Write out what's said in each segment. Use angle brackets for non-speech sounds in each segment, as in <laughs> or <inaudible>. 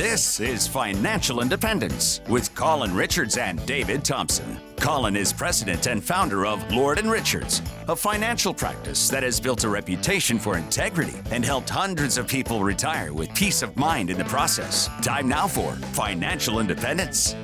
This is Financial Independence with Colin Richards and David Thompson. Colin is president and founder of Lord and Richards, a financial practice that has built a reputation for integrity and helped hundreds of people retire with peace of mind in the process. Time now for Financial Independence.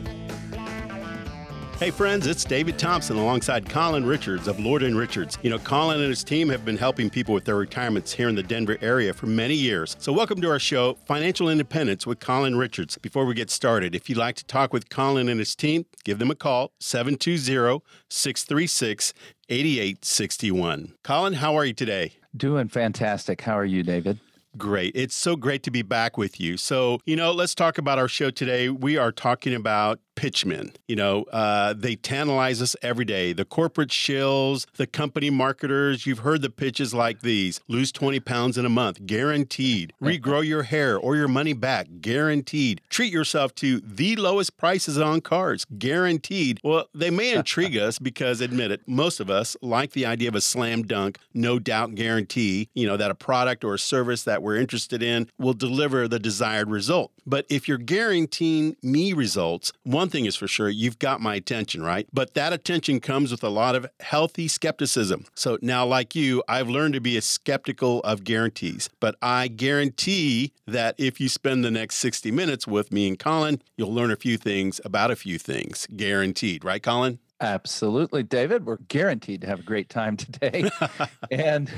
Hey friends, it's David Thompson alongside Colin Richards of Lord and Richards. You know, Colin and his team have been helping people with their retirements here in the Denver area for many years. So welcome to our show, Financial Independence with Colin Richards. Before we get started, if you'd like to talk with Colin and his team, give them a call 720-636-8861. Colin, how are you today? Doing fantastic. How are you, David? Great. It's so great to be back with you. So, you know, let's talk about our show today. We are talking about pitchmen. You know, uh, they tantalize us every day. The corporate shills, the company marketers. You've heard the pitches like these lose 20 pounds in a month, guaranteed. <laughs> Regrow your hair or your money back, guaranteed. Treat yourself to the lowest prices on cars, guaranteed. Well, they may <laughs> intrigue us because, admit it, most of us like the idea of a slam dunk, no doubt guarantee, you know, that a product or a service that we're interested in will deliver the desired result. But if you're guaranteeing me results, one thing is for sure, you've got my attention, right? But that attention comes with a lot of healthy skepticism. So now, like you, I've learned to be a skeptical of guarantees. But I guarantee that if you spend the next 60 minutes with me and Colin, you'll learn a few things about a few things. Guaranteed, right, Colin? Absolutely, David. We're guaranteed to have a great time today. <laughs> and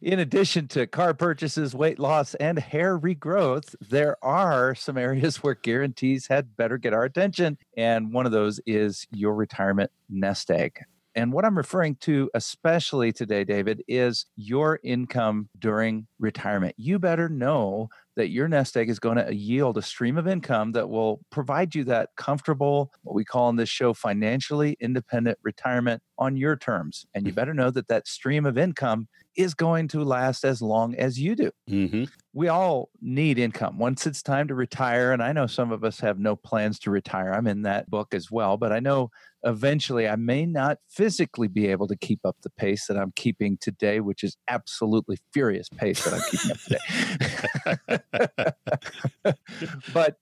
in addition to car purchases, weight loss, and hair regrowth, there are some areas where guarantees had better get our attention. And one of those is your retirement nest egg. And what I'm referring to, especially today, David, is your income during retirement. You better know that your nest egg is going to yield a stream of income that will provide you that comfortable, what we call in this show, financially independent retirement on your terms. And you mm-hmm. better know that that stream of income is going to last as long as you do. Mm-hmm. We all need income once it's time to retire. And I know some of us have no plans to retire. I'm in that book as well, but I know eventually I may not physically be able to keep up the pace that I'm keeping today, which is absolutely furious pace that I'm keeping up today. <laughs> <laughs> <laughs> but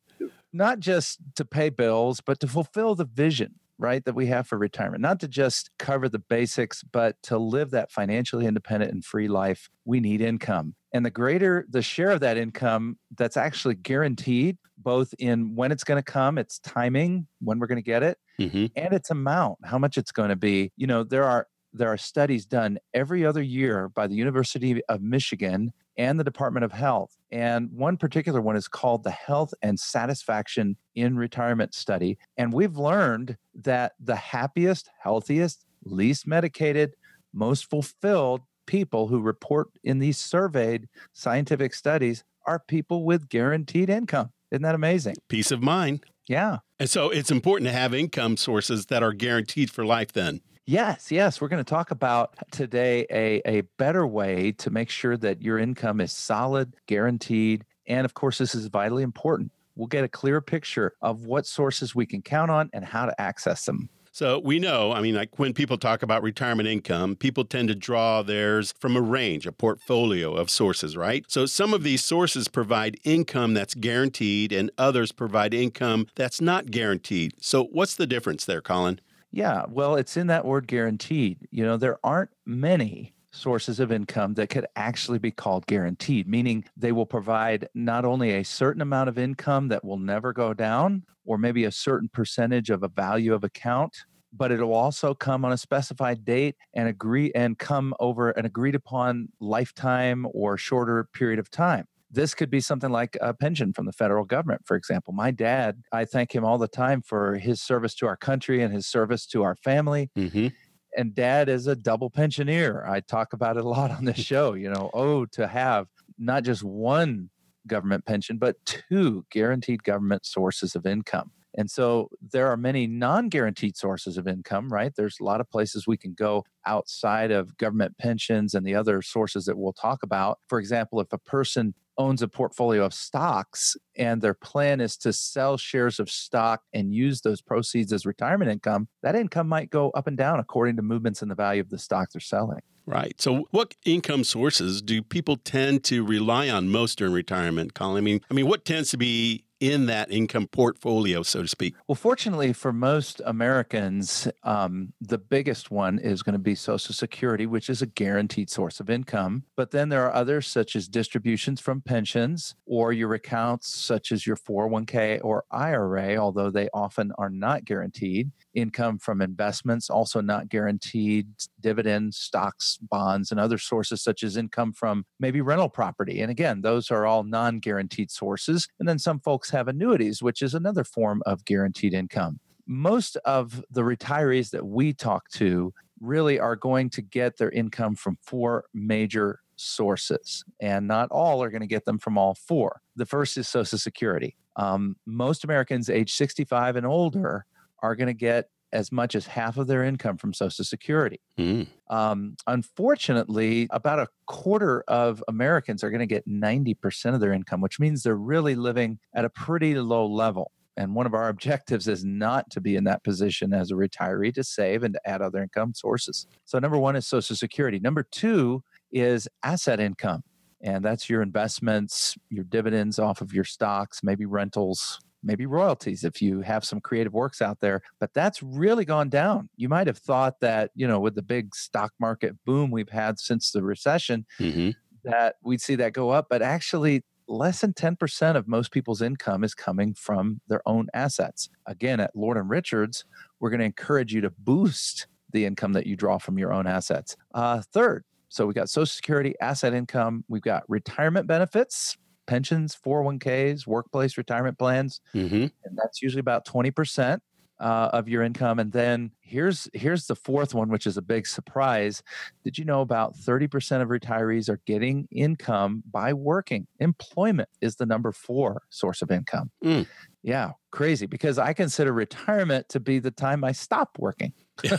not just to pay bills, but to fulfill the vision right that we have for retirement. Not to just cover the basics but to live that financially independent and free life we need income. And the greater the share of that income that's actually guaranteed both in when it's going to come its timing when we're going to get it mm-hmm. and its amount how much it's going to be. You know there are there are studies done every other year by the University of Michigan and the Department of Health. And one particular one is called the Health and Satisfaction in Retirement Study. And we've learned that the happiest, healthiest, least medicated, most fulfilled people who report in these surveyed scientific studies are people with guaranteed income. Isn't that amazing? Peace of mind. Yeah. And so it's important to have income sources that are guaranteed for life then. Yes, yes. We're going to talk about today a, a better way to make sure that your income is solid, guaranteed. And of course, this is vitally important. We'll get a clear picture of what sources we can count on and how to access them. So we know, I mean, like when people talk about retirement income, people tend to draw theirs from a range, a portfolio of sources, right? So some of these sources provide income that's guaranteed and others provide income that's not guaranteed. So what's the difference there, Colin? Yeah, well, it's in that word guaranteed. You know, there aren't many sources of income that could actually be called guaranteed, meaning they will provide not only a certain amount of income that will never go down, or maybe a certain percentage of a value of account, but it'll also come on a specified date and agree and come over an agreed upon lifetime or shorter period of time. This could be something like a pension from the federal government, for example. My dad, I thank him all the time for his service to our country and his service to our family. Mm-hmm. And dad is a double pensioner. I talk about it a lot on this <laughs> show. You know, oh, to have not just one government pension, but two guaranteed government sources of income. And so there are many non guaranteed sources of income, right? There's a lot of places we can go outside of government pensions and the other sources that we'll talk about. For example, if a person owns a portfolio of stocks and their plan is to sell shares of stock and use those proceeds as retirement income, that income might go up and down according to movements in the value of the stock they're selling. Right. So, what income sources do people tend to rely on most during retirement, Colin? I mean, I mean, what tends to be in that income portfolio, so to speak? Well, fortunately for most Americans, um, the biggest one is going to be Social Security, which is a guaranteed source of income. But then there are others, such as distributions from pensions or your accounts, such as your 401k or IRA, although they often are not guaranteed. Income from investments, also not guaranteed, dividends, stocks, bonds, and other sources, such as income from maybe rental property. And again, those are all non guaranteed sources. And then some folks have annuities, which is another form of guaranteed income. Most of the retirees that we talk to really are going to get their income from four major sources, and not all are going to get them from all four. The first is Social Security. Um, most Americans age 65 and older are going to get as much as half of their income from Social Security. Mm. Um, unfortunately, about a quarter of Americans are going to get 90% of their income, which means they're really living at a pretty low level. And one of our <laughs> objectives is not to be in that position as a retiree to save and to add other income sources. So, number one is Social Security. Number two is asset income. And that's your investments, your dividends off of your stocks, maybe rentals, maybe royalties if you have some creative works out there. But that's really gone down. You might have thought that, you know, with the big stock market boom we've had since the recession, mm-hmm. that we'd see that go up. But actually, less than 10% of most people's income is coming from their own assets. Again, at Lord and Richards, we're going to encourage you to boost the income that you draw from your own assets. Uh, third, so we've got Social Security, asset income, we've got retirement benefits, pensions, 401ks, workplace retirement plans, mm-hmm. and that's usually about 20% uh, of your income. And then here's here's the fourth one, which is a big surprise. Did you know about 30% of retirees are getting income by working? Employment is the number four source of income. Mm. Yeah, crazy because I consider retirement to be the time I stop working.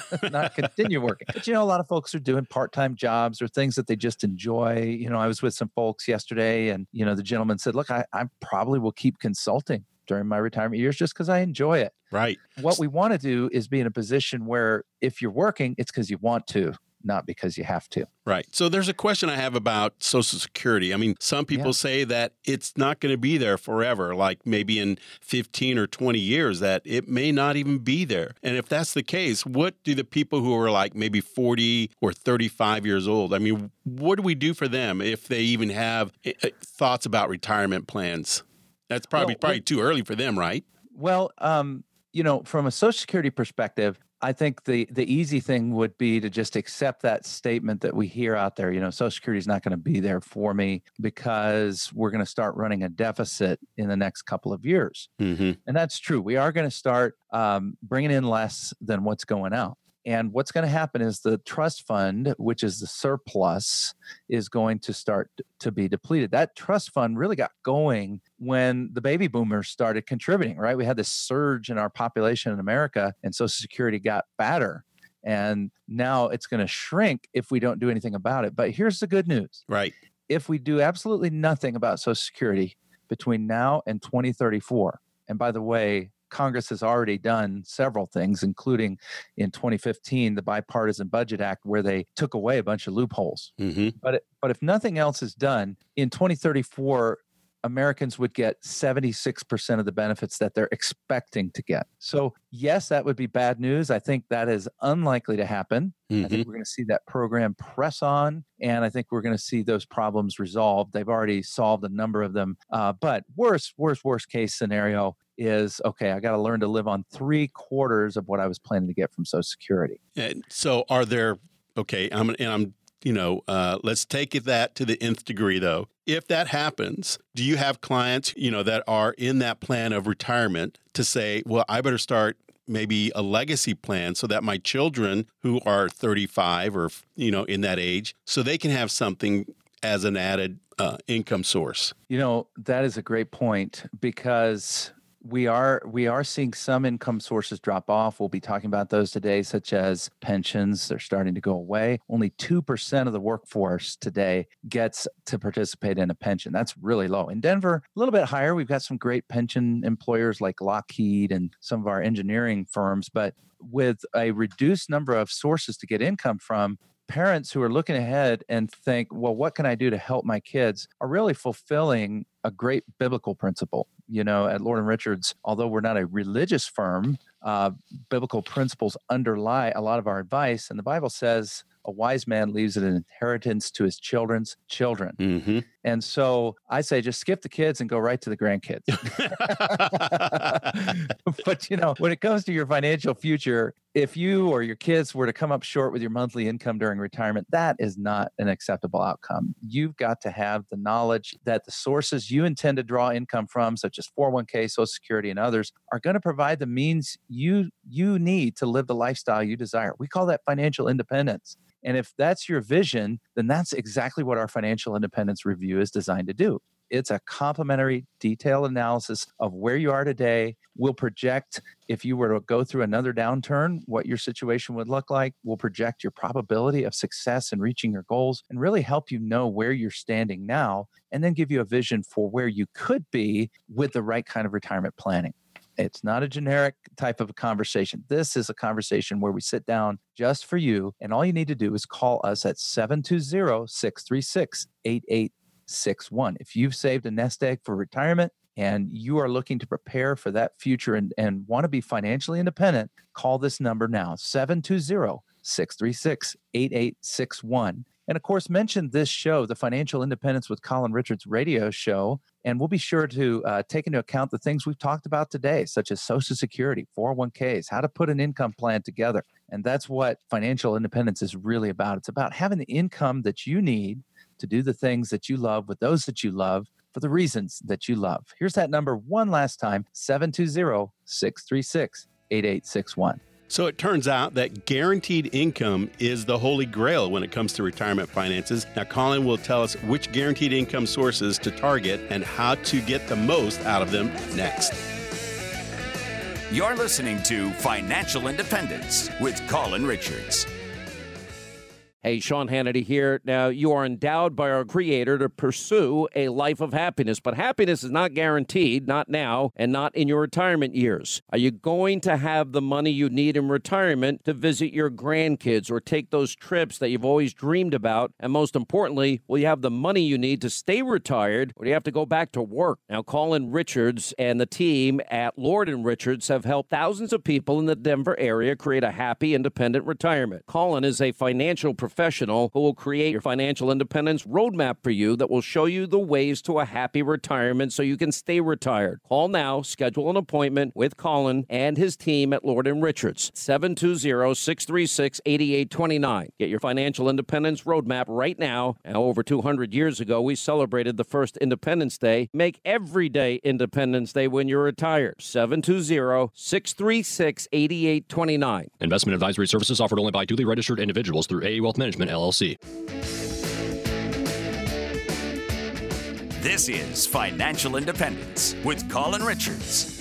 <laughs> not continue working. But you know, a lot of folks are doing part-time jobs or things that they just enjoy. You know, I was with some folks yesterday, and you know, the gentleman said, "Look, I, I probably will keep consulting during my retirement years just because I enjoy it." Right. What we want to do is be in a position where if you're working, it's because you want to not because you have to. Right. So there's a question I have about Social Security. I mean, some people yeah. say that it's not going to be there forever, like maybe in 15 or 20 years, that it may not even be there. And if that's the case, what do the people who are like maybe 40 or 35 years old, I mean, what do we do for them if they even have eh, eh, thoughts about retirement plans? That's probably well, probably too early for them, right? Well, um, you know, from a Social Security perspective, I think the the easy thing would be to just accept that statement that we hear out there. You know, Social Security is not going to be there for me because we're going to start running a deficit in the next couple of years, mm-hmm. and that's true. We are going to start um, bringing in less than what's going out. And what's going to happen is the trust fund, which is the surplus, is going to start to be depleted. That trust fund really got going when the baby boomers started contributing, right? We had this surge in our population in America, and Social Security got fatter. And now it's going to shrink if we don't do anything about it. But here's the good news. Right. If we do absolutely nothing about Social Security between now and 2034, and by the way, Congress has already done several things, including in 2015, the Bipartisan Budget Act, where they took away a bunch of loopholes. Mm-hmm. But, but if nothing else is done, in 2034, Americans would get 76% of the benefits that they're expecting to get. So, yes, that would be bad news. I think that is unlikely to happen. Mm-hmm. I think mm-hmm. we're going to see that program press on, and I think we're going to see those problems resolved. They've already solved a number of them. Uh, but worst, worst, worst case scenario is okay, I got to learn to live on three quarters of what I was planning to get from Social Security. And so, are there, okay, I'm, and I'm you know, uh, let's take it that to the nth degree though. If that happens, do you have clients, you know, that are in that plan of retirement to say, well, I better start maybe a legacy plan so that my children who are 35 or, you know, in that age, so they can have something as an added uh, income source? You know, that is a great point because we are we are seeing some income sources drop off. We'll be talking about those today, such as pensions. They're starting to go away. Only two percent of the workforce today gets to participate in a pension. That's really low. In Denver, a little bit higher. We've got some great pension employers like Lockheed and some of our engineering firms, but with a reduced number of sources to get income from, parents who are looking ahead and think, well, what can I do to help my kids are really fulfilling a great biblical principle. You know, at Lord and Richards, although we're not a religious firm, uh, biblical principles underlie a lot of our advice. And the Bible says a wise man leaves an inheritance to his children's children. Mm-hmm. And so I say just skip the kids and go right to the grandkids. <laughs> <laughs> but you know, when it comes to your financial future, if you or your kids were to come up short with your monthly income during retirement, that is not an acceptable outcome. You've got to have the knowledge that the sources you intend to draw income from, such as 401k, Social Security, and others, are going to provide the means you you need to live the lifestyle you desire. We call that financial independence. And if that's your vision, then that's exactly what our financial independence review is designed to do. It's a complementary, detailed analysis of where you are today. We'll project if you were to go through another downturn, what your situation would look like. We'll project your probability of success in reaching your goals and really help you know where you're standing now, and then give you a vision for where you could be with the right kind of retirement planning. It's not a generic type of a conversation. This is a conversation where we sit down just for you. And all you need to do is call us at 720 636 8861. If you've saved a nest egg for retirement, and you are looking to prepare for that future and, and want to be financially independent, call this number now 720 636 8861. And of course, mention this show, the Financial Independence with Colin Richards radio show. And we'll be sure to uh, take into account the things we've talked about today, such as Social Security, 401ks, how to put an income plan together. And that's what financial independence is really about. It's about having the income that you need to do the things that you love with those that you love for the reasons that you love. Here's that number one last time 720 636 8861. So it turns out that guaranteed income is the holy grail when it comes to retirement finances. Now, Colin will tell us which guaranteed income sources to target and how to get the most out of them next. You're listening to Financial Independence with Colin Richards. Hey, Sean Hannity here. Now, you are endowed by our Creator to pursue a life of happiness, but happiness is not guaranteed, not now, and not in your retirement years. Are you going to have the money you need in retirement to visit your grandkids or take those trips that you've always dreamed about? And most importantly, will you have the money you need to stay retired or do you have to go back to work? Now, Colin Richards and the team at Lord and Richards have helped thousands of people in the Denver area create a happy, independent retirement. Colin is a financial professional professional who will create your financial independence roadmap for you that will show you the ways to a happy retirement so you can stay retired. Call now, schedule an appointment with Colin and his team at Lord Richards. 720-636-8829. Get your financial independence roadmap right now. Now, over 200 years ago, we celebrated the first Independence Day. Make every day Independence Day when you're retired. 720-636-8829. Investment advisory services offered only by duly registered individuals through AE Wealth Management, LLC. This is Financial Independence with Colin Richards.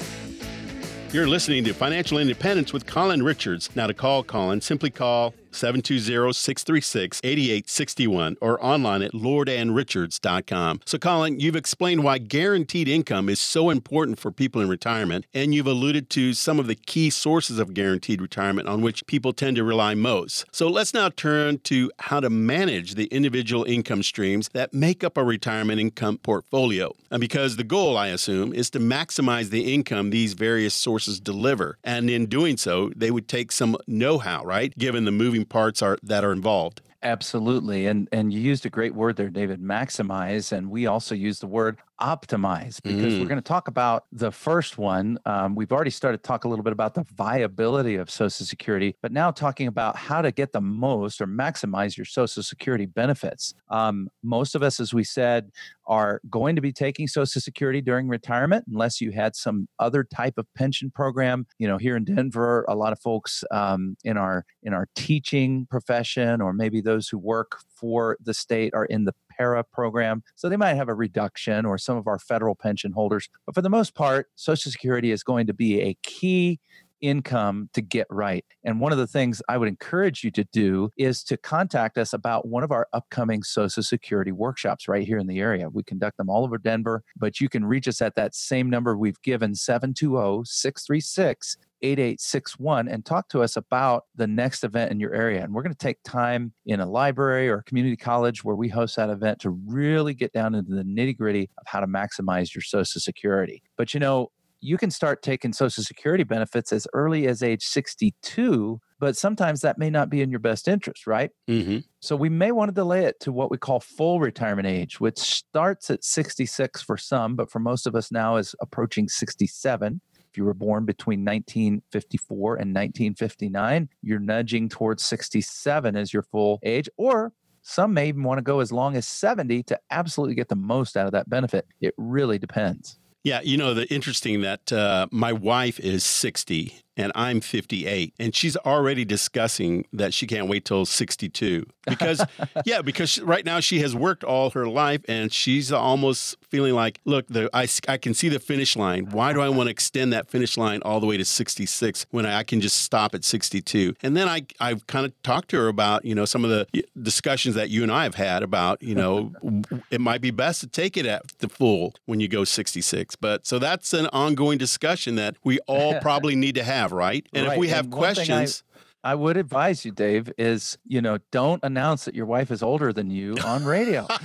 You're listening to Financial Independence with Colin Richards. Now, to call Colin, simply call 720-636-8861 or online at lordandrichards.com. So Colin, you've explained why guaranteed income is so important for people in retirement and you've alluded to some of the key sources of guaranteed retirement on which people tend to rely most. So let's now turn to how to manage the individual income streams that make up a retirement income portfolio. And because the goal, I assume, is to maximize the income these various sources deliver. And in doing so, they would take some know-how, right? Given the moving moving parts are that are involved. Absolutely. And and you used a great word there, David, maximize. And we also use the word optimize because mm. we're going to talk about the first one. Um, we've already started to talk a little bit about the viability of Social Security, but now talking about how to get the most or maximize your Social Security benefits. Um, most of us, as we said, are going to be taking Social Security during retirement unless you had some other type of pension program. You know, here in Denver, a lot of folks um, in our in our teaching profession or maybe those who work for the state are in the PERA program. So they might have a reduction or some of our federal pension holders. But for the most part, Social Security is going to be a key income to get right. And one of the things I would encourage you to do is to contact us about one of our upcoming Social Security workshops right here in the area. We conduct them all over Denver, but you can reach us at that same number we've given 720 636 8861 and talk to us about the next event in your area. And we're going to take time in a library or a community college where we host that event to really get down into the nitty gritty of how to maximize your Social Security. But you know, you can start taking Social Security benefits as early as age 62, but sometimes that may not be in your best interest, right? Mm-hmm. So we may want to delay it to what we call full retirement age, which starts at 66 for some, but for most of us now is approaching 67. If you were born between 1954 and 1959, you're nudging towards 67 as your full age, or some may even want to go as long as 70 to absolutely get the most out of that benefit. It really depends. Yeah, you know, the interesting that uh, my wife is 60 and I'm 58 and she's already discussing that she can't wait till 62 because <laughs> yeah, because right now she has worked all her life and she's almost feeling like, look, the I, I can see the finish line. Why do I want to extend that finish line all the way to 66 when I, I can just stop at 62? And then I I've kind of talked to her about, you know, some of the discussions that you and I have had about, you know, <laughs> it might be best to take it at the full when you go 66. But so that's an ongoing discussion that we all <laughs> probably need to have, right? And Right, if we have and one thing I- questions, I would advise you, Dave, is you know, don't announce that your wife is older than you on radio. <laughs>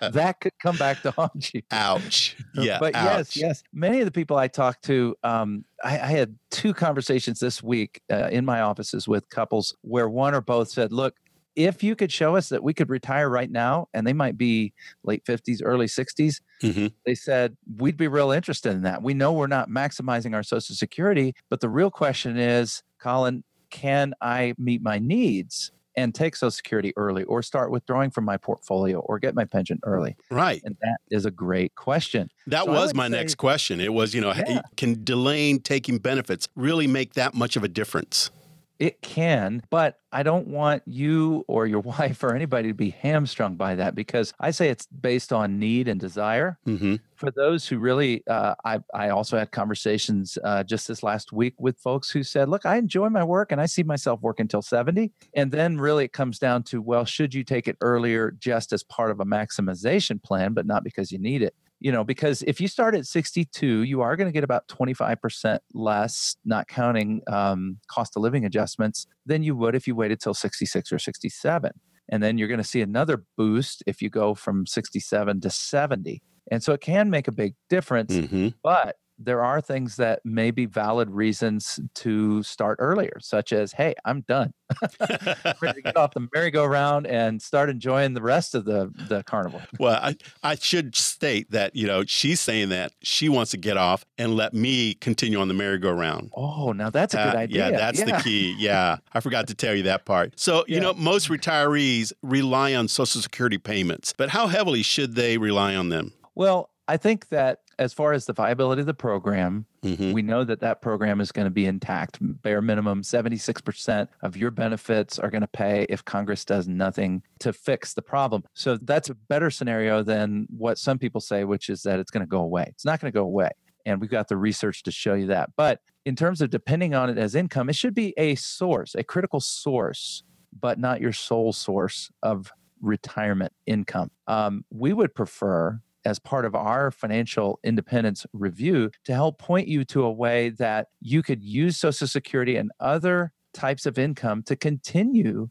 that could come back to haunt you. ouch. Yeah, but ouch. yes, yes. Many of the people I talked to, um, I, I had two conversations this week uh, in my offices with couples where one or both said, "Look, if you could show us that we could retire right now, and they might be late fifties, early 60s Mhm. they said we'd be real interested in that. We know we're not maximizing our Social Security, but the real question is, Colin, can I meet my needs?" And take Social Security early, or start withdrawing from my portfolio, or get my pension early. Right. And that is a great question. That So was my say- next question. It was, you know, Yeah. can delaying taking benefits really make that much of a difference? It can, but I don't want you or your <laughs> wife or anybody to be hamstrung by that because I say it's based on need and desire. Mm-hmm. For those who really, uh, I, I also had conversations uh, just this last week with folks who said, Look, I enjoy my work and I see myself working till 70. And then really it comes down to, well, should you take it earlier just as part of a maximization plan, but not because you need it? You know, because if you start at 62, you are going to get about 25% less, not counting um, cost of living adjustments, than you would if you waited till 66 or 67. And then you're going to see another boost if you go from 67 to 70. And so it can make a big difference, Mm-hmm. but there are things that may be valid reasons to start earlier, such as, hey, I'm done. <laughs> Get off the merry-go-round and start enjoying the rest of the, the carnival. well, I, I should state that, you know, she's saying that she wants to get off and let me continue on the merry-go-round. Oh, now that's a good Uh, idea. Yeah, that's the key. Yeah, I forgot to tell you that part. So, you Yeah. know, most retirees rely on Social Security payments, but how heavily should they rely on them? Well, I think that as far as the viability of the program, Mm-hmm. we know that that program is going to be intact. Bare minimum, 76% of your benefits are going to pay if Congress does nothing to fix the problem. So that's a better scenario than what some people say, which is that it's going to go away. It's not going to go away. And we've got the research to show you that. But in terms of depending on it as income, it should be a source, a critical source, but not your sole source of retirement income. Um, we would prefer as part of our financial independence review to help point you to a way that you could use Social Security and other types of income to continue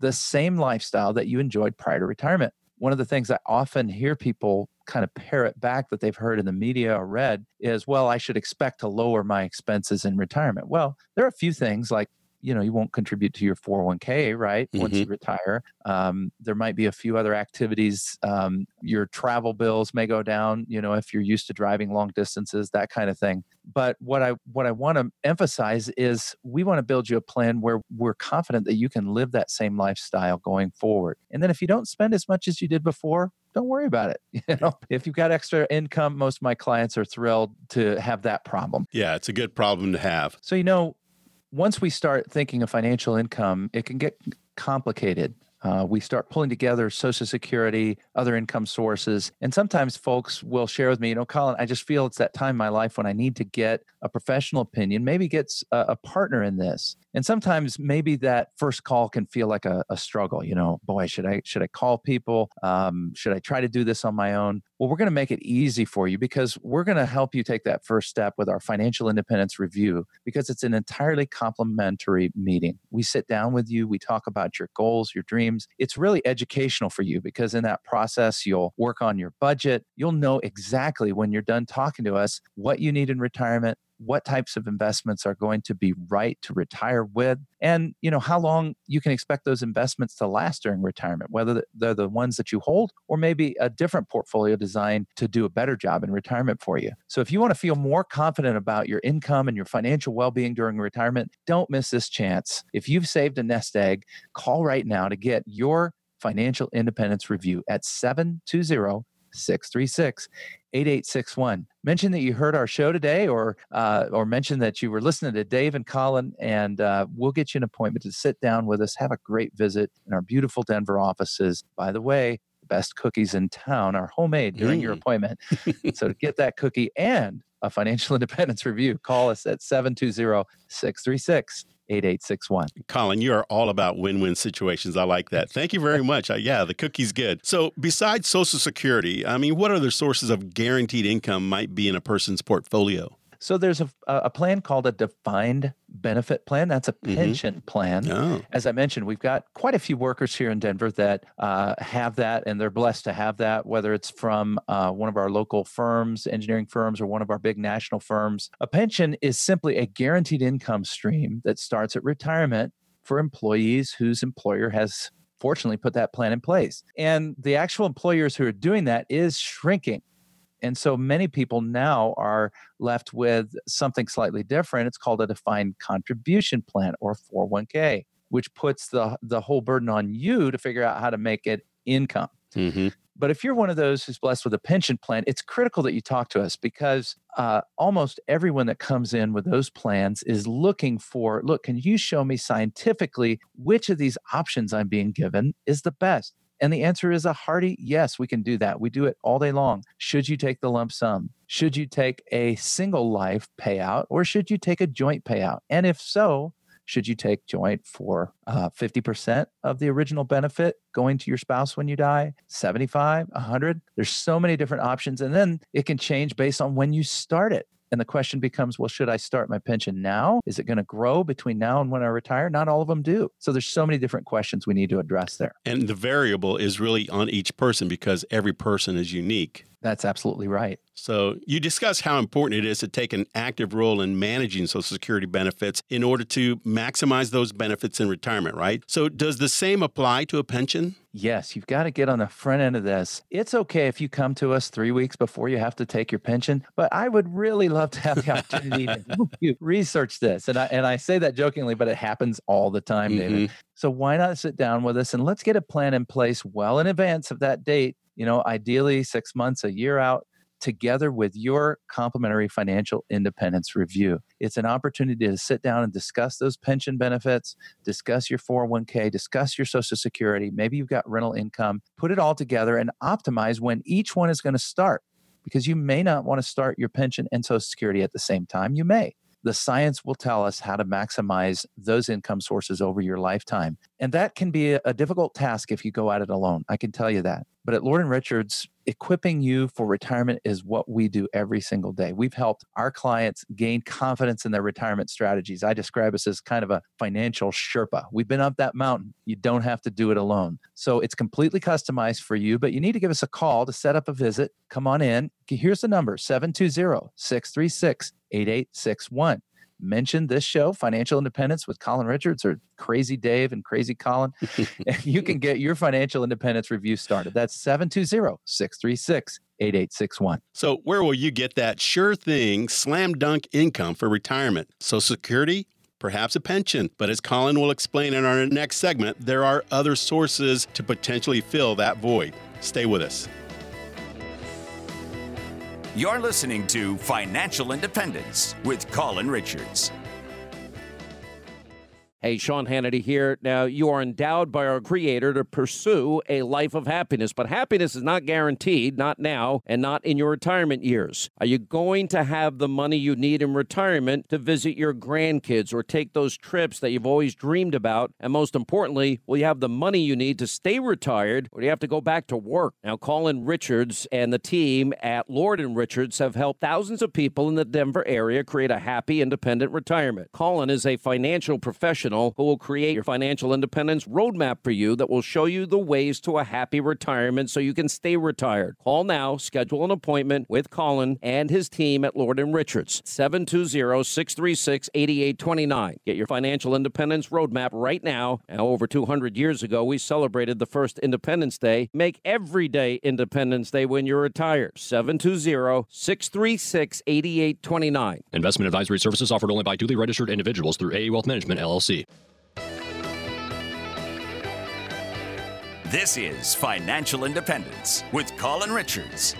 the same lifestyle that you enjoyed prior to retirement. One of the things I often hear people kind of parrot back that they've heard in the media or read is, well, I should expect to lower my expenses in retirement. Well, there are a few things like you know you won't contribute to your 401k right once you retire. Um, there might be a few other activities um, your travel bills may go down you know if you're used to driving long distances that kind of thing. But what i what i want to emphasize is we want to build you a plan where we're confident that you can live that same lifestyle going forward. And then if you don't spend as much as you did before don't worry about it <laughs> you know? If you've got extra income most of my clients are thrilled to have that problem. Yeah, it's a good problem to have. so, you know, once we start thinking of financial income, it can get complicated. Uh, we start pulling together Social Security, other income sources. And sometimes folks will share with me, you know, Colin, I just feel it's that time in my life when I need to get a professional opinion, maybe get a, a partner in this. And sometimes maybe that first call can feel like a, a struggle. You know, boy, should I should I call people? Um, should I try to do this on my own? Well, we're going to make it easy for you because we're going to help you take that first step with our financial independence review because it's an entirely complimentary meeting. We sit down with you, we talk about your goals, your dreams. It's really educational for you because in that process, you'll work on your budget. You'll know exactly when you're done talking to us what you need in retirement, what types of investments are going to be right to retire with and you know how long you can expect those investments to last during retirement whether they're the ones that you hold or maybe a different portfolio designed to do a better job in retirement for you so if you want to feel more confident about your income and your financial well-being during retirement don't miss this chance if you've saved a nest egg call right now to get your financial independence review at 720 636 8861. Mention that you heard our show today or uh, or mention that you were listening to Dave and Colin, and uh, we'll get you an appointment to sit down with us, have a great visit in our beautiful Denver offices. By the way, the best cookies in town are homemade during mm. your appointment. so to get that cookie and a financial <laughs> independence review, call us at 720 636 8861. Colin, you are all about win win situations. I like that. Thank you very much. Uh, yeah, the cookie's good. So, besides Social Security, I mean, what other sources of guaranteed income might be in a person's portfolio? So there's a, a plan called a defined benefit plan. That's a mm-hmm. pension mm-hmm. plan. Oh. As I mentioned, we've got quite a few workers here in Denver that uh, have that, and they're blessed to have that, whether it's from uh, one of our local firms, engineering firms, or one of our big national firms. A pension is simply a guaranteed income stream that starts at retirement for employees whose employer has fortunately put that plan in place. And the actual employers who are doing that is shrinking. And so many people now are left with something slightly different. It's called a defined contribution plan or 401k, which puts the, the whole burden on you to figure out how to make it income. Mm-hmm. But if you're one of those who's blessed with a pension plan, it's critical that you talk to us because uh, almost everyone that comes in with those plans is looking for look, can you show me scientifically which of these options I'm being given is the best? And the answer is a hearty yes, we can do that. We do it all day long. Should you take the lump sum? Should you take a single life payout or should you take a joint payout? And if so, should you take joint for uh, 50% of the original benefit going to your spouse when you die 75 100 there's so many different options and then it can change based on when you start it and the question becomes, well, should I start my pension now? Is it going to grow between now and when I retire? Not all of them do. So there's so many different questions we need to address there. And the variable is really on each person because every person is unique. That's absolutely right. So, you discuss how important it is to take an active role in managing Social Security benefits in order to maximize those benefits in retirement, right? So, does the same apply to a pension? Yes, you've got to get on the front end of this. It's okay if you come to us three weeks before you have to take your pension, but I would really love to have the opportunity to <laughs> research this. And I, and I say that jokingly, but it happens all the time, mm-hmm. David. So, why not sit down with us and let's get a plan in place well in advance of that date you know, ideally six months, a year out, together with your complimentary financial independence review. It's an opportunity to sit down and discuss those pension benefits, discuss your 401k, discuss your social security. Maybe you've got rental income, put it all together and optimize when each one is going to start because you may not want to start your pension and social security at the same time. You may. The science will tell us how to maximize those income sources over your lifetime. And that can be a, difficult task if you go at it alone. I can tell you that. But at Lord and Richards, equipping you for retirement is what we do every single day. We've helped our clients gain confidence in their retirement strategies. I describe us as kind of a financial Sherpa. We've been up that mountain. You don't have to do it alone. So it's completely customized for you, but you need to give us a call to set up a visit. Come on in. Here's the number 720 636 8861 mention this show, Financial Independence with Colin Richards or Crazy Dave and Crazy Colin, <laughs> and you can get your financial independence review started. That's 720 636 8861. So, where will you get that sure thing, slam dunk income for retirement? Social Security? Perhaps a pension. But as Colin will explain in our next segment, there are other sources to potentially fill that void. Stay with us. You're listening to Financial Independence with Colin Richards. Hey, Sean Hannity here. Now, you are endowed by our Creator to pursue a life of happiness, but happiness is not guaranteed, not now, and not in your retirement years. Are you going to have the money you need in retirement to visit your grandkids or take those trips that you've always dreamed about? And most importantly, will you have the money you need to stay retired or do you have to go back to work? Now, Colin Richards and the team at Lord and Richards have helped thousands of people in the Denver area create a happy, independent retirement. Colin is a financial professional professional who will create your financial independence roadmap for you that will show you the ways to a happy retirement so you can stay retired. Call now, schedule an appointment with Colin and his team at Lord Richards. 720-636-8829. Get your financial independence roadmap right now. Now, over 200 years ago, we celebrated the first Independence Day. Make every day Independence Day when you're retired. 720-636-8829. Investment advisory services offered only by duly registered individuals through AE Wealth Management, LLC. This is Financial Independence with Colin Richards.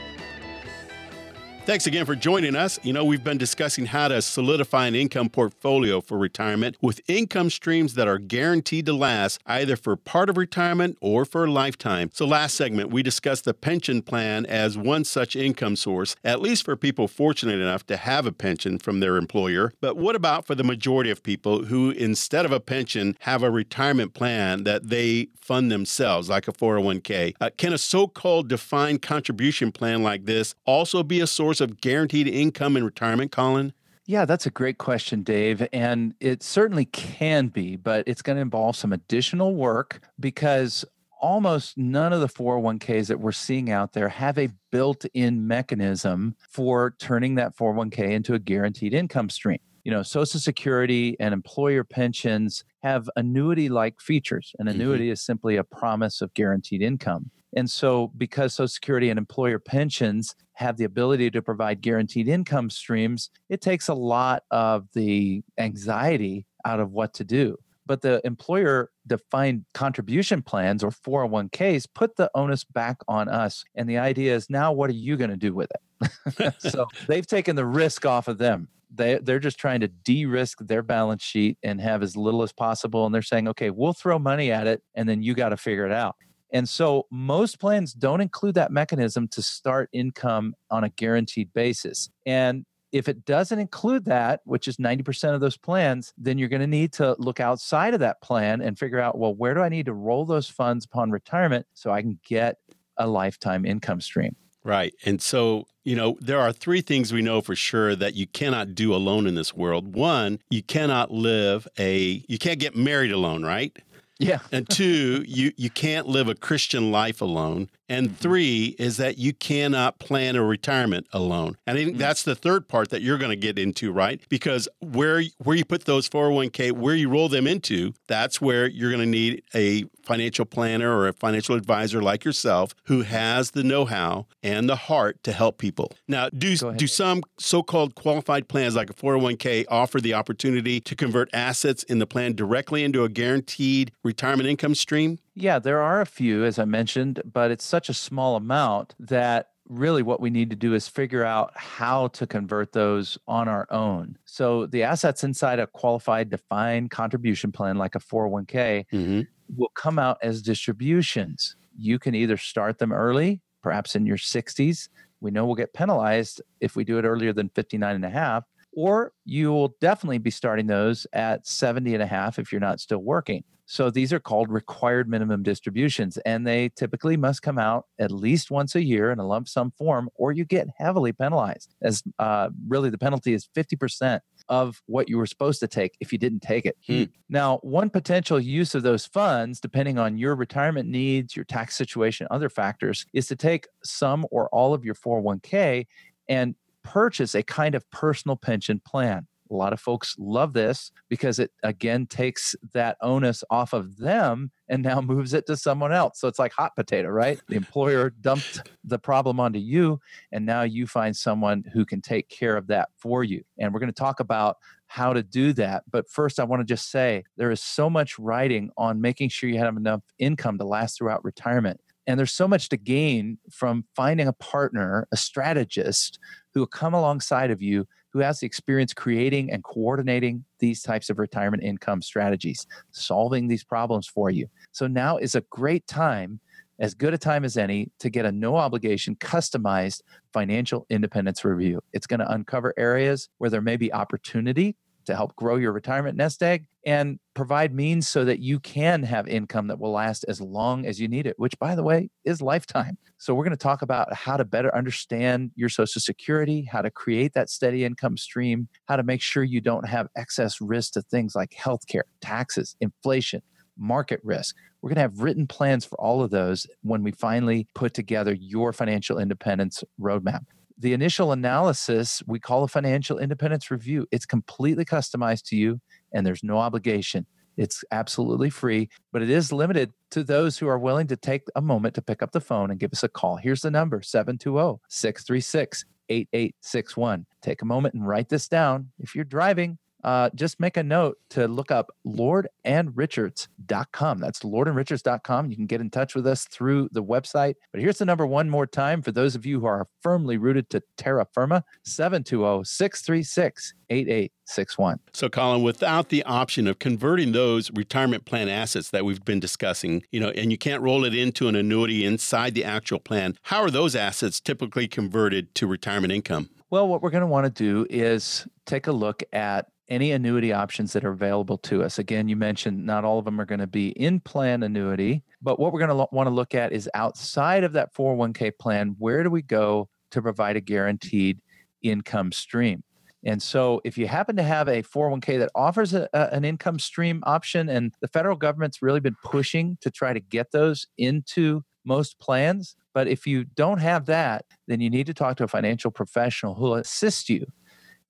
Thanks again for joining us. You know, we've been discussing how to solidify an income portfolio for retirement with income streams that are guaranteed to last either for part of retirement or for a lifetime. So, last segment, we discussed the pension plan as one such income source, at least for people fortunate enough to have a pension from their employer. But what about for the majority of people who, instead of a pension, have a retirement plan that they fund themselves, like a 401k? Uh, can a so called defined contribution plan like this also be a source? Source of guaranteed income in retirement, Colin? Yeah, that's a great question, Dave. And it certainly can be, but it's going to involve some additional work because almost none of the 401ks that we're seeing out there have a built in mechanism for turning that 401k into a guaranteed income stream. You know, Social Security and employer pensions have annuity like features. An mm-hmm. annuity mm-hmm. is simply a promise of guaranteed income. And so, because Social Security and employer pensions have the ability to provide guaranteed income streams, it takes a lot of the anxiety out of what to do. But the employer defined contribution plans or 401ks put the onus back on us. And the idea is now, what are you going to do with it? <laughs> <laughs> so they've taken the risk off of them. They, they're just trying to de risk their balance sheet and have as little as possible. And they're saying, okay, we'll throw money at it and then you got to figure it out. And so most plans don't include that mechanism to start income on a guaranteed basis. And if it doesn't include that, which is 90% of those plans, then you're going to need to look outside of that plan and figure out, well, where do I need to roll those funds upon retirement so I can get a lifetime income stream? Right. And so, you know, there are three things we know for sure that you cannot do alone in this world. One, you cannot live a, you can't get married alone, right? Yeah. and two, you you can't live a Christian life alone. And mm-hmm. three is that you cannot plan a retirement alone. And I think mm-hmm. that's the third part that you're going to get into, right? Because where where you put those 401k, where you roll them into, that's where you're going to need a financial planner or a financial advisor like yourself who has the know-how and the heart to help people. Now, do do some so-called qualified plans like a 401k offer the opportunity to convert assets in the plan directly into a guaranteed retirement income stream? Yeah, there are a few, as I mentioned, but it's such a small amount that really what we need to do is figure out how to convert those on our own. So the assets inside a qualified defined contribution plan like a 401k mm-hmm. will come out as distributions. You can either start them early, perhaps in your 60s. We know we'll get penalized if we do it earlier than 59 and a half, or you will definitely be starting those at 70 and a half if you're not still working. So these are called required minimum distributions, and they typically must come out at least once a year in a lump sum form, or you get heavily penalized. As uh, really the penalty is 50% of what you were supposed to take if you didn't take it. Hmm. Now, one potential use of those funds, depending on your retirement needs, your tax situation, other factors, is to take some or all of your 401k and purchase a kind of personal pension plan. A lot of folks love this because it again takes that onus off of them and now <laughs> moves it to someone else. So it's like hot potato, right? The employer dumped the problem onto you, and now you find someone who can take care of that for you. And we're going to talk about how to do that. But first, I want to just say there is so much writing on making sure you have enough income to last throughout retirement. And there's so much to gain from finding a partner, a strategist who will come alongside of you who has the experience creating and coordinating these types of retirement income strategies, solving these problems for you. So now is a great time as good a time as any to get a no obligation, customized financial independence review. It's going to uncover areas where there may be opportunity to help grow your retirement nest egg and provide means so that you can have income that will last as long as you need it, which, by the way, is lifetime. So, we're going to talk about how to better understand your Social Security, how to create that steady income stream, how to make sure you don't have excess risk to things like healthcare, taxes, inflation, market risk. We're going to have written plans for all of those when we finally put together your financial independence roadmap. The initial analysis we call a financial independence review. It's completely customized to you and there's no obligation. It's absolutely free, but it is limited to those who are willing to take a moment to pick up the phone and give us a call. Here's the number 720 636 8861. Take a moment and write this down. If you're driving, uh, just make a note to look up lordandrichards.com. That's lordandrichards.com. You can get in touch with us through the website. But here's the number one more time for those of you who are firmly rooted to terra firma 720 636 8861. So, Colin, without the option of converting those retirement plan assets that we've been discussing, you know, and you can't roll it into an annuity inside the actual plan, how are those assets typically converted to retirement income? Well, what we're going to want to do is take a look at any annuity options that are available to us. Again, you mentioned not all of them are going to be in plan annuity, but what we're going to lo- want to look at is outside of that 401k plan, where do we go to provide a guaranteed income stream? And so, if you happen to have a 401k that offers a, a, an income stream option, and the federal government's really been pushing to try to get those into most plans, but if you don't have that, then you need to talk to a financial professional who will assist you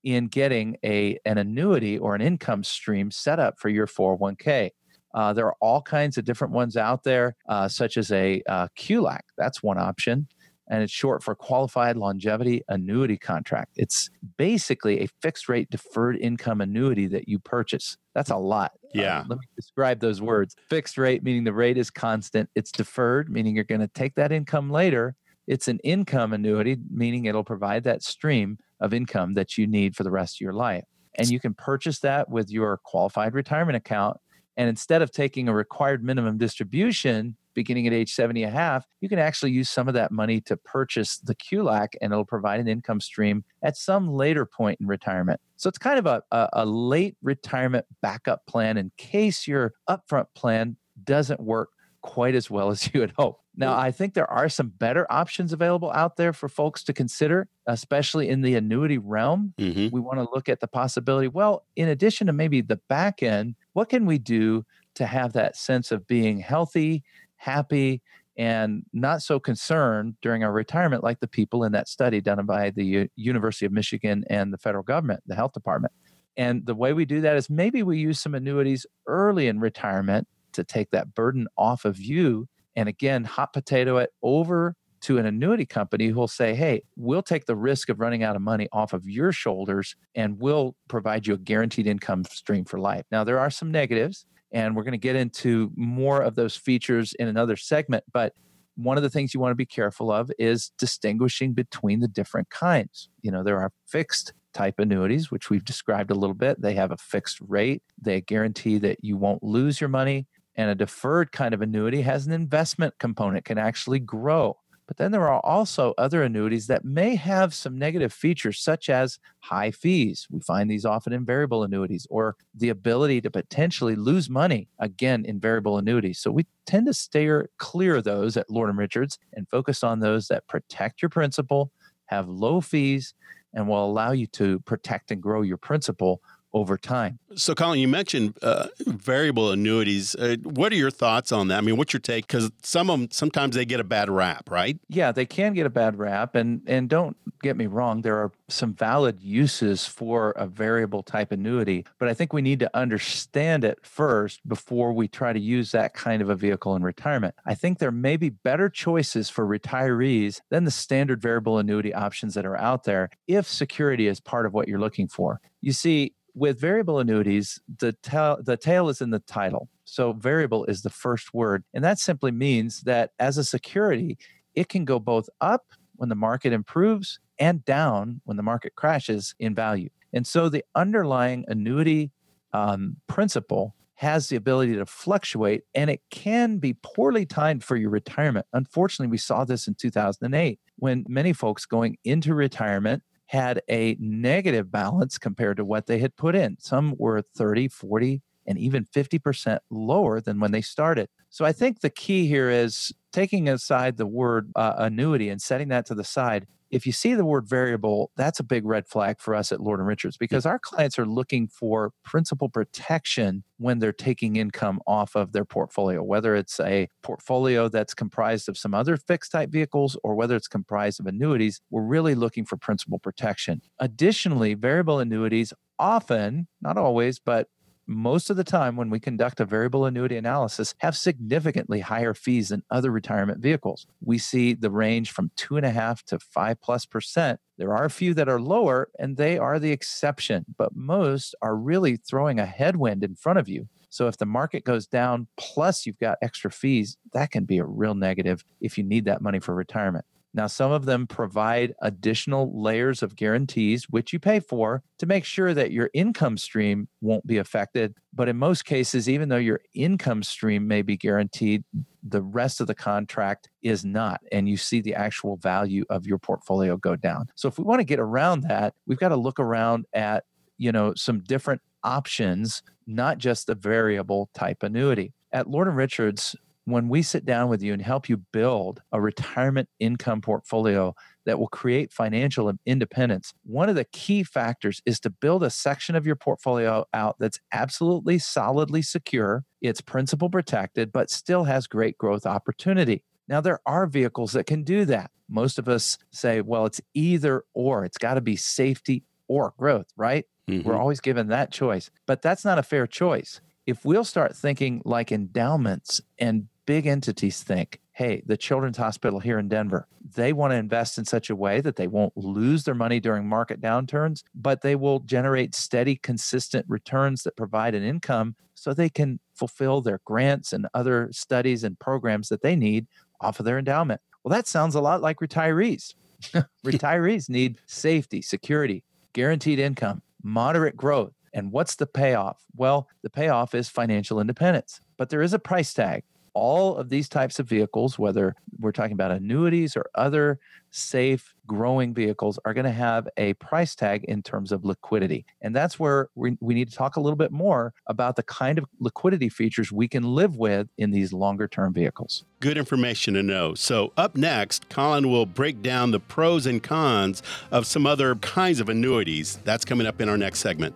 in getting a, an annuity or an income stream set up for your 401k. Uh, there are all kinds of different ones out there, uh, such as a uh, QLAC. That's one option. And it's short for Qualified Longevity Annuity Contract. It's basically a fixed rate deferred income annuity that you purchase. That's a lot. Uh, yeah. let me describe those words. Fixed rate, meaning the rate is constant. It's deferred, meaning you're going to take that income later. It's an income annuity, meaning it'll provide that stream of income that you need for the rest of your life. And you can purchase that with your qualified retirement account. And instead of taking a required minimum distribution beginning at age 70 and a half, you can actually use some of that money to purchase the QLAC and it'll provide an income stream at some later point in retirement. So it's kind of a, a, a late retirement backup plan in case your upfront plan doesn't work quite as well as <laughs> you would hope. Now, I think there are some better options available out there for folks to consider, especially in the annuity realm. Mm-hmm. We want to look at the possibility well, in addition to maybe the back end, what can we do to have that sense of being healthy, happy, and not so concerned during our retirement, like the people in that study done by the U- University of Michigan and the federal government, the health department. And the way we do that is maybe we use some annuities early in retirement to take that burden off of you and again, hot potato it over to an annuity company who'll say, Hey, we'll take the risk of running out of money off of your shoulders and we'll provide you a guaranteed income stream for life. Now, there are some negatives, and we're going to get into more of those features in another segment. But one of the things you want to be careful of is distinguishing between the different kinds. You know, there are fixed type annuities, which we've described a little bit. They have a fixed rate, they guarantee that you won't lose your money and a deferred kind of annuity has an investment component, can actually grow. But then there are also other annuities that may have some negative features, such as high fees. We find these often in variable annuities, or the ability to potentially lose money, again, in variable annuities. So we tend to steer clear of those at Lord Richards and focus on those that protect your principal, have low fees, and will allow you to protect and grow your principal over time. So, Colin, you mentioned uh, variable annuities. Uh, what are your thoughts on that? I mean, what's your take? Because some of them sometimes they get a bad rap, right? Yeah, they can get a bad rap, and and don't get me wrong, there are some valid uses for a variable type annuity, but I think we need to understand it first before we try to use that kind of a vehicle in retirement. I think there may be better choices for retirees than the standard variable annuity options that are out there if security is part of what you're looking for. You see, with variable annuities, the the tail is in the title. So variable is the first word. And that simply means that as a security, it can go both up when the market improves and down when the market crashes in value. And so the underlying annuity um, principal has the ability to fluctuate and it can be poorly timed for your retirement. Unfortunately, we saw this in 2008 when many folks going into retirement had a negative balance compared to what they had put in. Some were 30, 40, and even 50% lower than when they started. So I think the key here is taking aside the word uh, annuity and setting that to the side if you see the word variable, that's a big red flag for us at Lord and Richards because our clients are looking for principal protection when they're taking income off of their portfolio, whether it's a portfolio that's comprised of some other fixed type vehicles or whether it's comprised of annuities. We're really looking for principal protection. Additionally, variable annuities often, not always, but most of the time when we conduct a variable annuity analysis have significantly higher fees than other retirement vehicles. We see the range from two and a half to five plus percent. There are a few that are lower and they are the exception, but most are really throwing a headwind in front of you. So if the market goes down plus you've got extra fees, that can be a real negative if you need that money for retirement. Now, some of them provide additional layers of guarantees, which you pay for to make sure that your income stream won't be affected. But in most cases, even though your income stream may be guaranteed, the rest of the contract is not. And you see the actual value of your portfolio go down. So if we want to get around that, we've got to look around at you know some different options not just the variable type annuity at lord and richards when we sit down with you and help you build a retirement income portfolio that will create financial independence, one of the key factors is to build a section of your portfolio out that's absolutely solidly secure, it's principal protected, but still has great growth opportunity. Now, there are vehicles that can do that. Most of us say, well, it's either or, it's got to be safety or growth, right? Mm-hmm. We're always given that choice, but that's not a fair choice. If we'll start thinking like endowments and big entities think, hey, the Children's Hospital here in Denver, they want to invest in such a way that they won't lose their money during market downturns, but they will generate steady, consistent returns that provide an income so they can fulfill their grants and other studies and programs that they need off of their endowment. Well, that sounds a lot like retirees. <laughs> retirees need safety, security, guaranteed income, moderate growth. And what's the payoff? Well, the payoff is financial independence, but there is a price tag all of these types of vehicles, whether we're talking about annuities or other safe growing vehicles, are going to have a price tag in terms of liquidity. And that's where we, we need to talk a little bit more about the kind of liquidity features we can live with in these longer term vehicles. Good information to know. So, up next, Colin will break down the pros and cons of some other kinds of annuities. That's coming up in our next segment.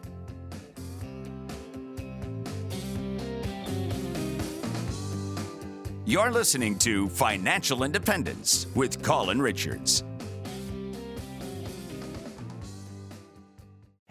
You're listening to Financial Independence with Colin Richards.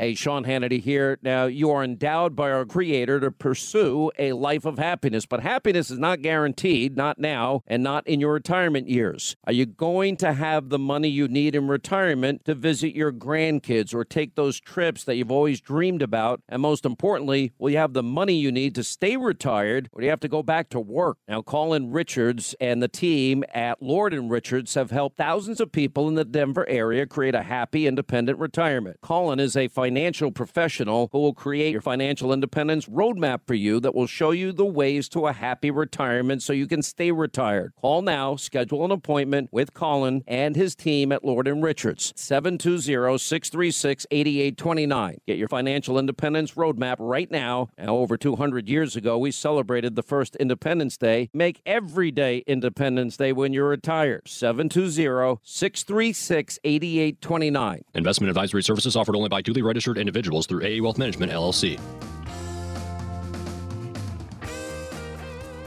Hey, Sean Hannity here. Now, you are endowed by our Creator to pursue a life of happiness, but happiness is not guaranteed, not now, and not in your retirement years. Are you going to have the money you need in retirement to visit your grandkids or take those trips that you've always dreamed about? And most importantly, will you have the money you need to stay retired or do you have to go back to work? Now, Colin Richards and the team at Lord and Richards have helped thousands of people in the Denver area create a happy, independent retirement. Colin is a financial financial professional who will create your financial independence roadmap for you that will show you the ways to a happy retirement so you can stay retired. Call now, schedule an appointment with Colin and his team at Lord Richards. 720-636-8829. Get your financial independence roadmap right now. now. Over 200 years ago, we celebrated the first Independence Day. Make every day Independence Day when you're retired. 720-636-8829. Investment advisory services offered only by duly registered registered individuals through AE Wealth Management, LLC.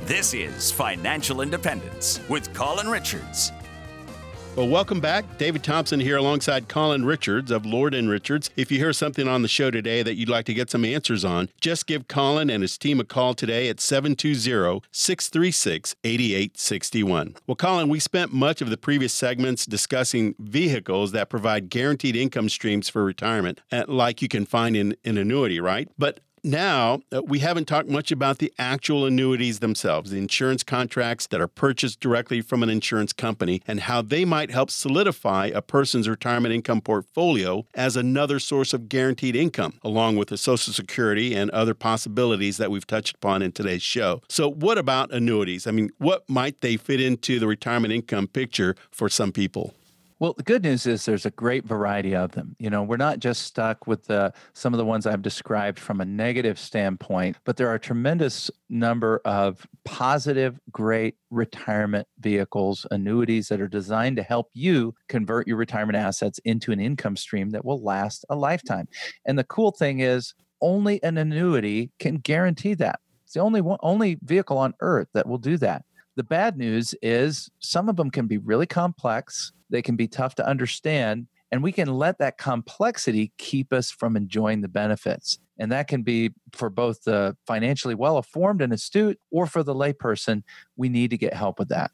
This is Financial Independence with Colin Richards. Well, welcome back. David Thompson here alongside Colin Richards of Lord and Richards. If you hear something on the show today that you'd like to get some answers on, just give Colin and his team a call today at 720-636-8861. Well, Colin, we spent much of the previous segments discussing vehicles that provide guaranteed income streams for retirement, uh, like you can find in an annuity, right? But now uh, we haven't talked much about the actual annuities themselves, the insurance contracts that are purchased directly from an insurance company, and how they might help solidify a person's retirement income portfolio as another source of guaranteed income, along with the Social Security and other possibilities that we've touched upon in today's show. So, what about annuities? I mean, what might they fit into the retirement income picture for some people? Well, the good news is there's a great variety of them. You know, we're not just stuck with the some of the ones I've described from a negative standpoint, but there are a tremendous number of positive, great retirement vehicles, annuities that are designed to help you convert your retirement assets into an income stream that will last a lifetime. And the cool thing is only an annuity can guarantee that. It's the only one, only vehicle on earth that will do that. The bad news is some of them can be really complex they can be tough to understand. And we can let that complexity keep us from enjoying the benefits. And that can be for both the financially well informed and astute or for the layperson. We need to get help with that.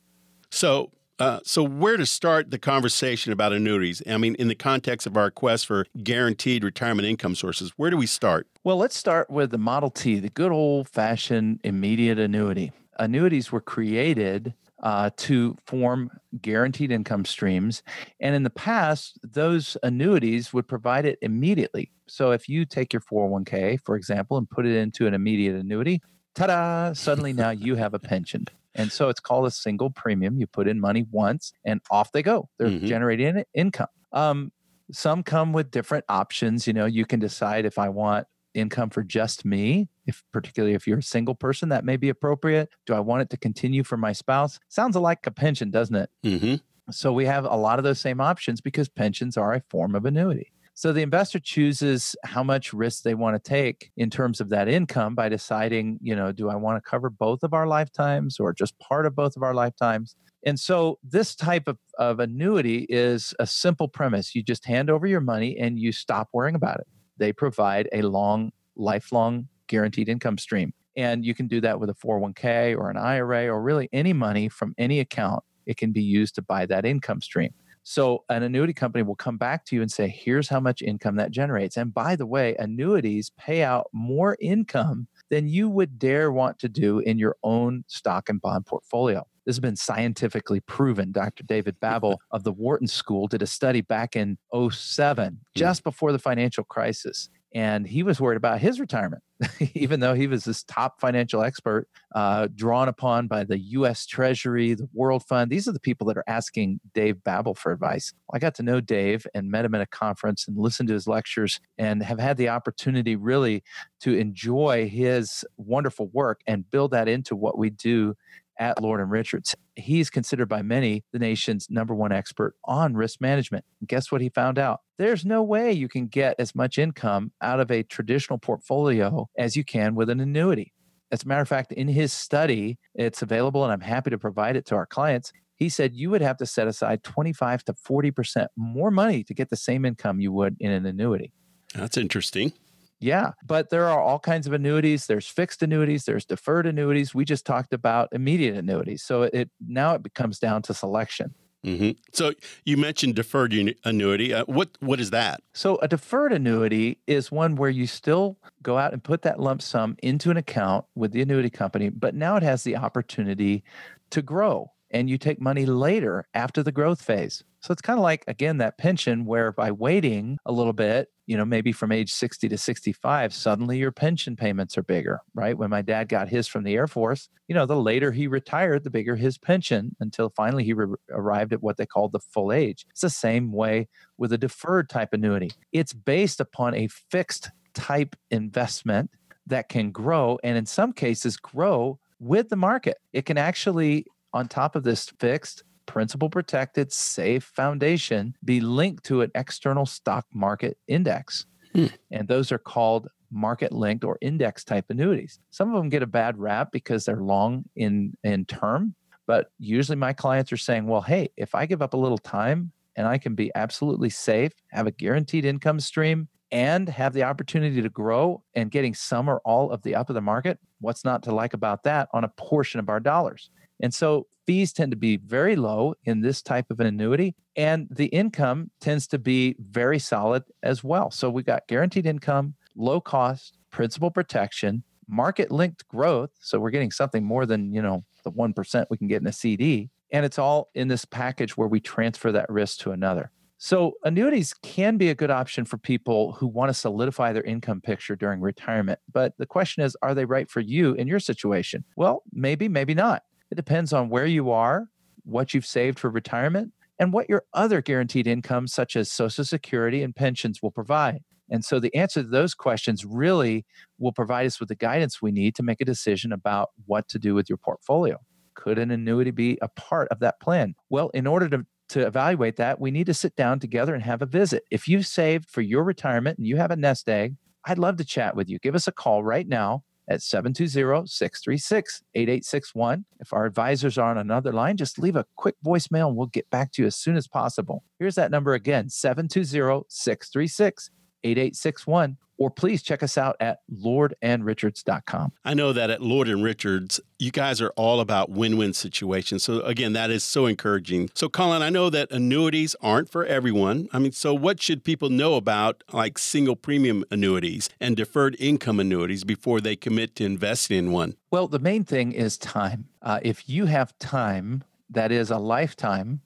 So, uh, so where to start the conversation about annuities? I mean, in the context of our quest for guaranteed retirement income sources, where do we start? Well, let's start with the Model T, the good old fashioned immediate annuity. Annuities were created uh, to form guaranteed income streams. And in the past, those annuities would provide it immediately. So if you take your 401k, for example, and put it into an immediate annuity, ta da, suddenly now you have a pension. And so it's called a single premium. You put in money once and off they go. They're mm-hmm. generating income. Um, some come with different options. You know, you can decide if I want income for just me if particularly if you're a single person that may be appropriate do i want it to continue for my spouse sounds like a pension doesn't it mm-hmm. so we have a lot of those same options because pensions are a form of annuity so the investor chooses how much risk they want to take in terms of that income by deciding, you know, do I want to cover both of our lifetimes or just part of both of our lifetimes? And so this type of, of annuity is a simple premise. You just hand over your money and you stop worrying about it they provide a long, lifelong guaranteed income stream. And you can do that with a 401k or an IRA or really any money from any account. It can be used to buy that income stream. So, an annuity company will come back to you and say, here's how much income that generates. And by the way, annuities pay out more income than you would dare want to do in your own stock and bond portfolio. This has been scientifically proven. Dr. David Babbel of the Wharton School did a study back in 07, hmm. just before the financial crisis. And he was worried about his retirement, <laughs> even though he was this top financial expert uh, drawn upon by the US Treasury, the World Fund. These are the people that are asking Dave Babbel for advice. I got to know Dave and met him at a conference and listened to his lectures and have had the opportunity really to enjoy his wonderful work and build that into what we do at Lord and Richards. He's considered by many the nation's number one expert on risk management. And guess what he found out? There's no way you can get as much income out of a traditional portfolio as you can with an annuity. As a matter of fact, in his study, it's available and I'm happy to provide it to our clients. He said you would have to set aside 25 to 40% more money to get the same income you would in an annuity. That's interesting. Yeah, but there are all kinds of annuities. There's fixed annuities, there's deferred annuities. We just talked about immediate annuities. So it now it comes down to selection. Mm-hmm. So you mentioned deferred annuity. Uh, what what is that? So a deferred annuity is one where you still go out and put that lump sum into an account with the annuity company, but now it has the opportunity to grow and you take money later after the growth phase. So it's kind of like, again, that pension where by waiting a little bit, you know, maybe from age 60 to 65, suddenly your pension payments are bigger, right? When my dad got his from the Air Force, you know, the later he retired, the bigger his pension until finally he re- arrived at what they called the full age. It's the same way with a deferred type annuity. It's based upon a fixed type investment that can grow and in some cases grow with the market. It can actually on top of this fixed, principal protected, safe foundation be linked to an external stock market index. Hmm. And those are called market linked or index type annuities. Some of them get a bad rap because they're long in, in term, but usually my clients are saying, well, hey, if I give up a little time and I can be absolutely safe, have a guaranteed income stream, and have the opportunity to grow and getting some or all of the up of the market, what's not to like about that on a portion of our dollars? And so fees tend to be very low in this type of an annuity, and the income tends to be very solid as well. So we got guaranteed income, low cost, principal protection, market linked growth. So we're getting something more than, you know, the 1% we can get in a CD. And it's all in this package where we transfer that risk to another. So, annuities can be a good option for people who want to solidify their income picture during retirement. But the question is, are they right for you in your situation? Well, maybe, maybe not. It depends on where you are, what you've saved for retirement, and what your other guaranteed incomes, such as Social Security and pensions, will provide. And so the answer to those questions really will provide us with the guidance we need to make a decision about what to do with your portfolio. Could an annuity be a part of that plan? Well, in order to to evaluate that, we need to sit down together and have a visit. If you've saved for your retirement and you have a nest egg, I'd love to chat with you. Give us a call right now at 720-636-8861. If our advisors are on another line, just leave a quick voicemail and we'll get back to you as soon as possible. Here's that number again, 720-636 8861 or please check us out at lordandrichards.com. I know that at Lord and Richards, you guys are all about win-win situations. So again, that is so encouraging. So Colin, I know that annuities aren't for everyone. I mean, so what should people know about like single premium annuities and deferred income annuities before they commit to investing in one? Well, the main thing is time. Uh, if you have time, that is a lifetime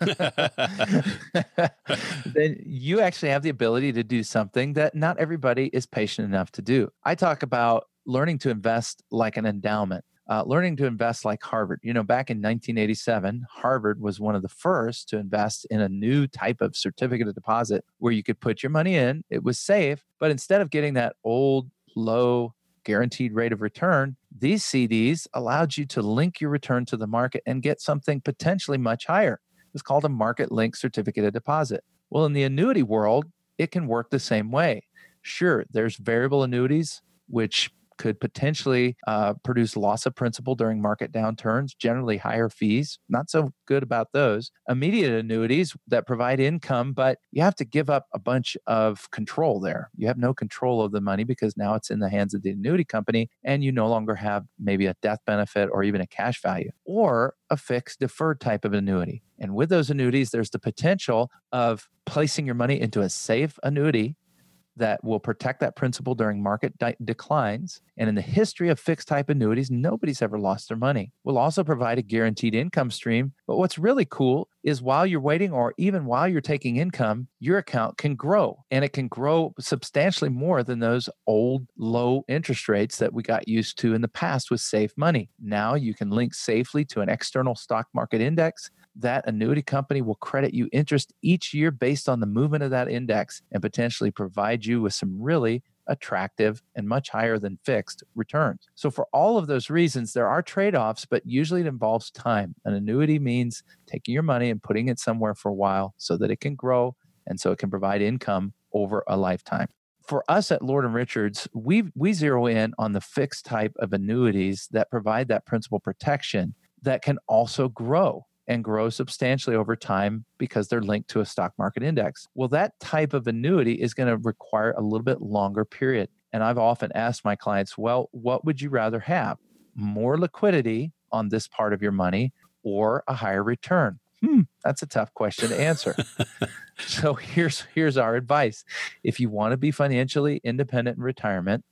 <laughs> then you actually have the ability to do something that not everybody is patient enough to do. I talk about learning to invest like an endowment. Uh, learning to invest like Harvard. You know, back in 1987, Harvard was one of the first to invest in a new type of certificate of deposit where you could put your money in, it was safe, but instead of getting that old, low, guaranteed rate of return, these CDs allowed you to link your return to the market and get something potentially much higher is called a market link certificate of deposit. Well, in the annuity world, it can work the same way. Sure, there's variable annuities, which could potentially uh, produce loss of principal during market downturns, generally higher fees. Not so good about those. Immediate annuities that provide income, but you have to give up a bunch of control there. You have no control of the money because now it's in the hands of the annuity company and you no longer have maybe a death benefit or even a cash value or a fixed deferred type of annuity. And with those annuities, there's the potential of placing your money into a safe annuity that will protect that principal during market di- declines. And in the history of fixed type annuities, nobody's ever lost their money. We'll also provide a guaranteed income stream. But what's really cool is while you're waiting or even while you're taking income, your account can grow and it can grow substantially more than those old low interest rates that we got used to in the past with safe money. Now you can link safely to an external stock market index that annuity company will credit you interest each year based on the movement of that index and potentially provide you with some really attractive and much higher than fixed returns. So, for all of those reasons, there are trade offs, but usually it involves time. An annuity means taking your money and putting it somewhere for a while so that it can grow and so it can provide income over a lifetime. For us at Lord and Richards, we we zero in on the fixed type of annuities that provide that principal protection that can also grow and grow substantially over time because they're linked to a stock market index. Well, that type of annuity is going to require a little bit longer period. And I've often asked my clients, well, what would you rather have? More liquidity on this part of your money or a higher return? Hmm, that's a tough question to answer. <laughs> so here's here's our advice. If you want to be financially independent in retirement,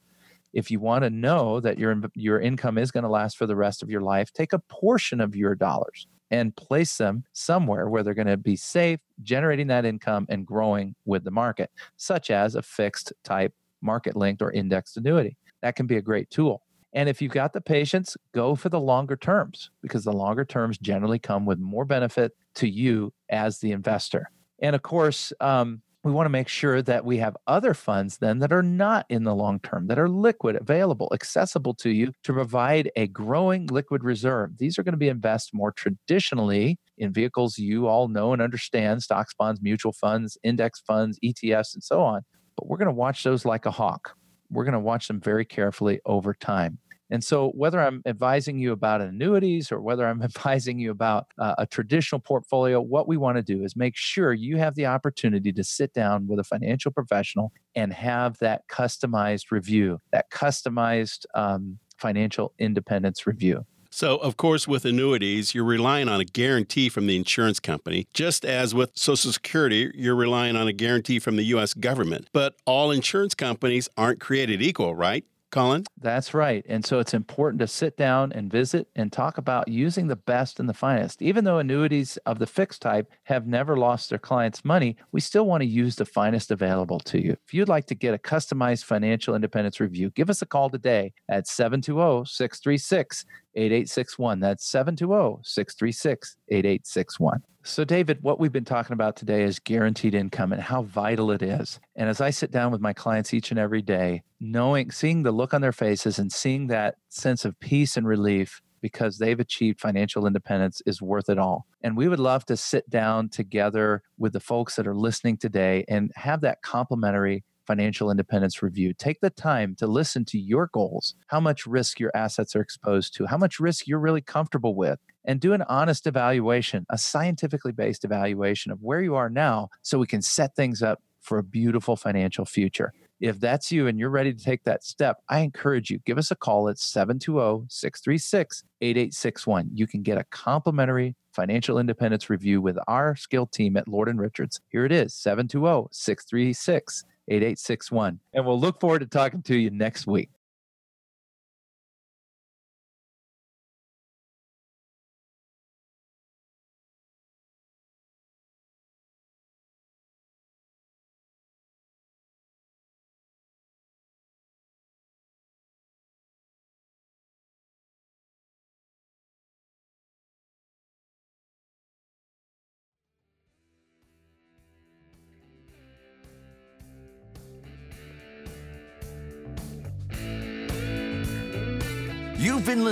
if you want to know that your your income is going to last for the rest of your life, take a portion of your dollars and place them somewhere where they're going to be safe, generating that income and growing with the market, such as a fixed type market linked or indexed annuity. That can be a great tool. And if you've got the patience, go for the longer terms because the longer terms generally come with more benefit to you as the investor. And of course, um, we want to make sure that we have other funds then that are not in the long term, that are liquid, available, accessible to you to provide a growing liquid reserve. These are going to be invested more traditionally in vehicles you all know and understand stocks, bonds, mutual funds, index funds, ETFs, and so on. But we're going to watch those like a hawk. We're going to watch them very carefully over time. And so, whether I'm advising you about annuities or whether I'm <laughs> advising you about uh, a traditional portfolio, what we want to do is make sure you have the opportunity to sit down with a financial professional and have that customized review, that customized um, financial independence review. So, of course, with annuities, you're relying on a guarantee from the insurance company, just as with Social Security, you're relying on a guarantee from the U.S. government. But all insurance companies aren't created equal, right? Colin? That's right. And so it's important to sit down and visit and talk about using the best and the finest. Even though annuities of the fixed type have never lost their clients' money, we still want to use the finest available to you. If you'd like to get a customized financial independence review, give us a call today at 720 636 8861. That's 720 636 8861. So, David, what we've been talking about today is guaranteed income and how vital it is. And as I sit down with my clients each and every day, knowing, seeing the look on their faces and seeing that sense of peace and relief because they've achieved financial independence is worth it all. And we would love to sit down together with the folks that are listening today and have that complimentary financial independence review. Take the time to listen to your goals, how much risk your assets are exposed to, how much risk you're really comfortable with, and do an honest evaluation, a scientifically based evaluation of where you are now so we can set things up for a beautiful financial future. If that's you and you're ready to take that step, I encourage you, give us a call at 720 636 8861. You can get a complimentary financial independence review with our skilled team at Lord and Richards. Here it is 720 636 8861. And we'll look forward to talking to you next week.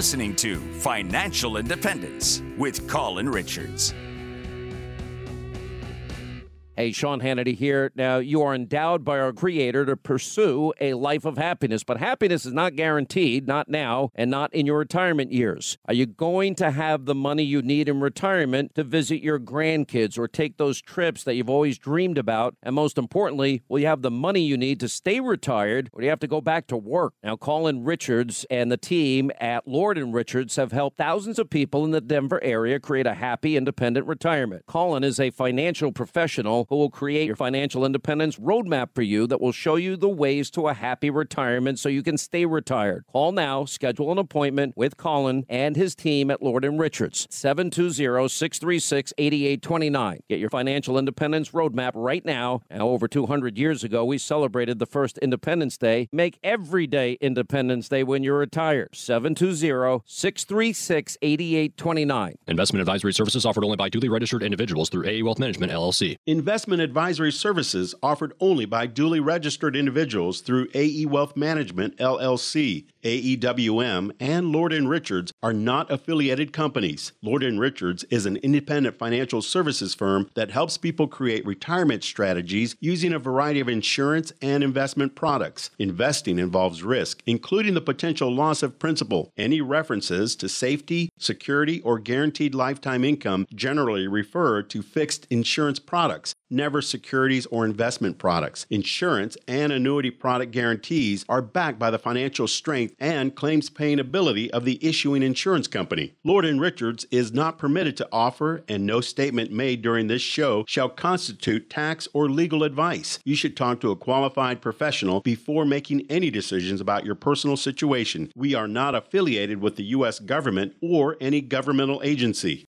Listening to Financial Independence with Colin Richards. Hey, Sean Hannity here. Now, you are endowed by our Creator to pursue a life of happiness, but happiness is not guaranteed, not now, and not in your retirement years. Are you going to have the money you need in retirement to visit your grandkids or take those trips that you've always dreamed about? And most importantly, will you have the money you need to stay retired or do you have to go back to work? Now, Colin Richards and the team at Lord and Richards have helped thousands of people in the Denver area create a happy, independent retirement. Colin is a financial professional who will create your financial independence roadmap for you that will show you the ways to a happy retirement so you can stay retired. Call now, schedule an appointment with Colin and his team at Lord Richards. 720-636-8829. Get your financial independence roadmap right now. Now, over 200 years ago, we celebrated the first Independence Day. Make every day Independence Day when you're retired. 720-636-8829. Investment advisory services offered only by duly registered individuals through AE Wealth Management, LLC. Investment advisory services offered only by duly registered individuals through AE Wealth Management LLC. AEWM and Lord Richards are not affiliated companies. Lord Richards is an independent financial services firm that helps people create retirement strategies using a variety of insurance and investment products. Investing involves risk, including the potential loss of principal. Any references to safety, security, or guaranteed lifetime income generally refer to fixed insurance products never securities or investment products. Insurance and annuity product guarantees are backed by the financial strength and claims paying ability of the issuing insurance company. Lord Richards is not permitted to offer and no statement made during this show shall constitute tax or legal advice. You should talk to a qualified professional before making any decisions about your personal situation. We are not affiliated with the US government or any governmental agency.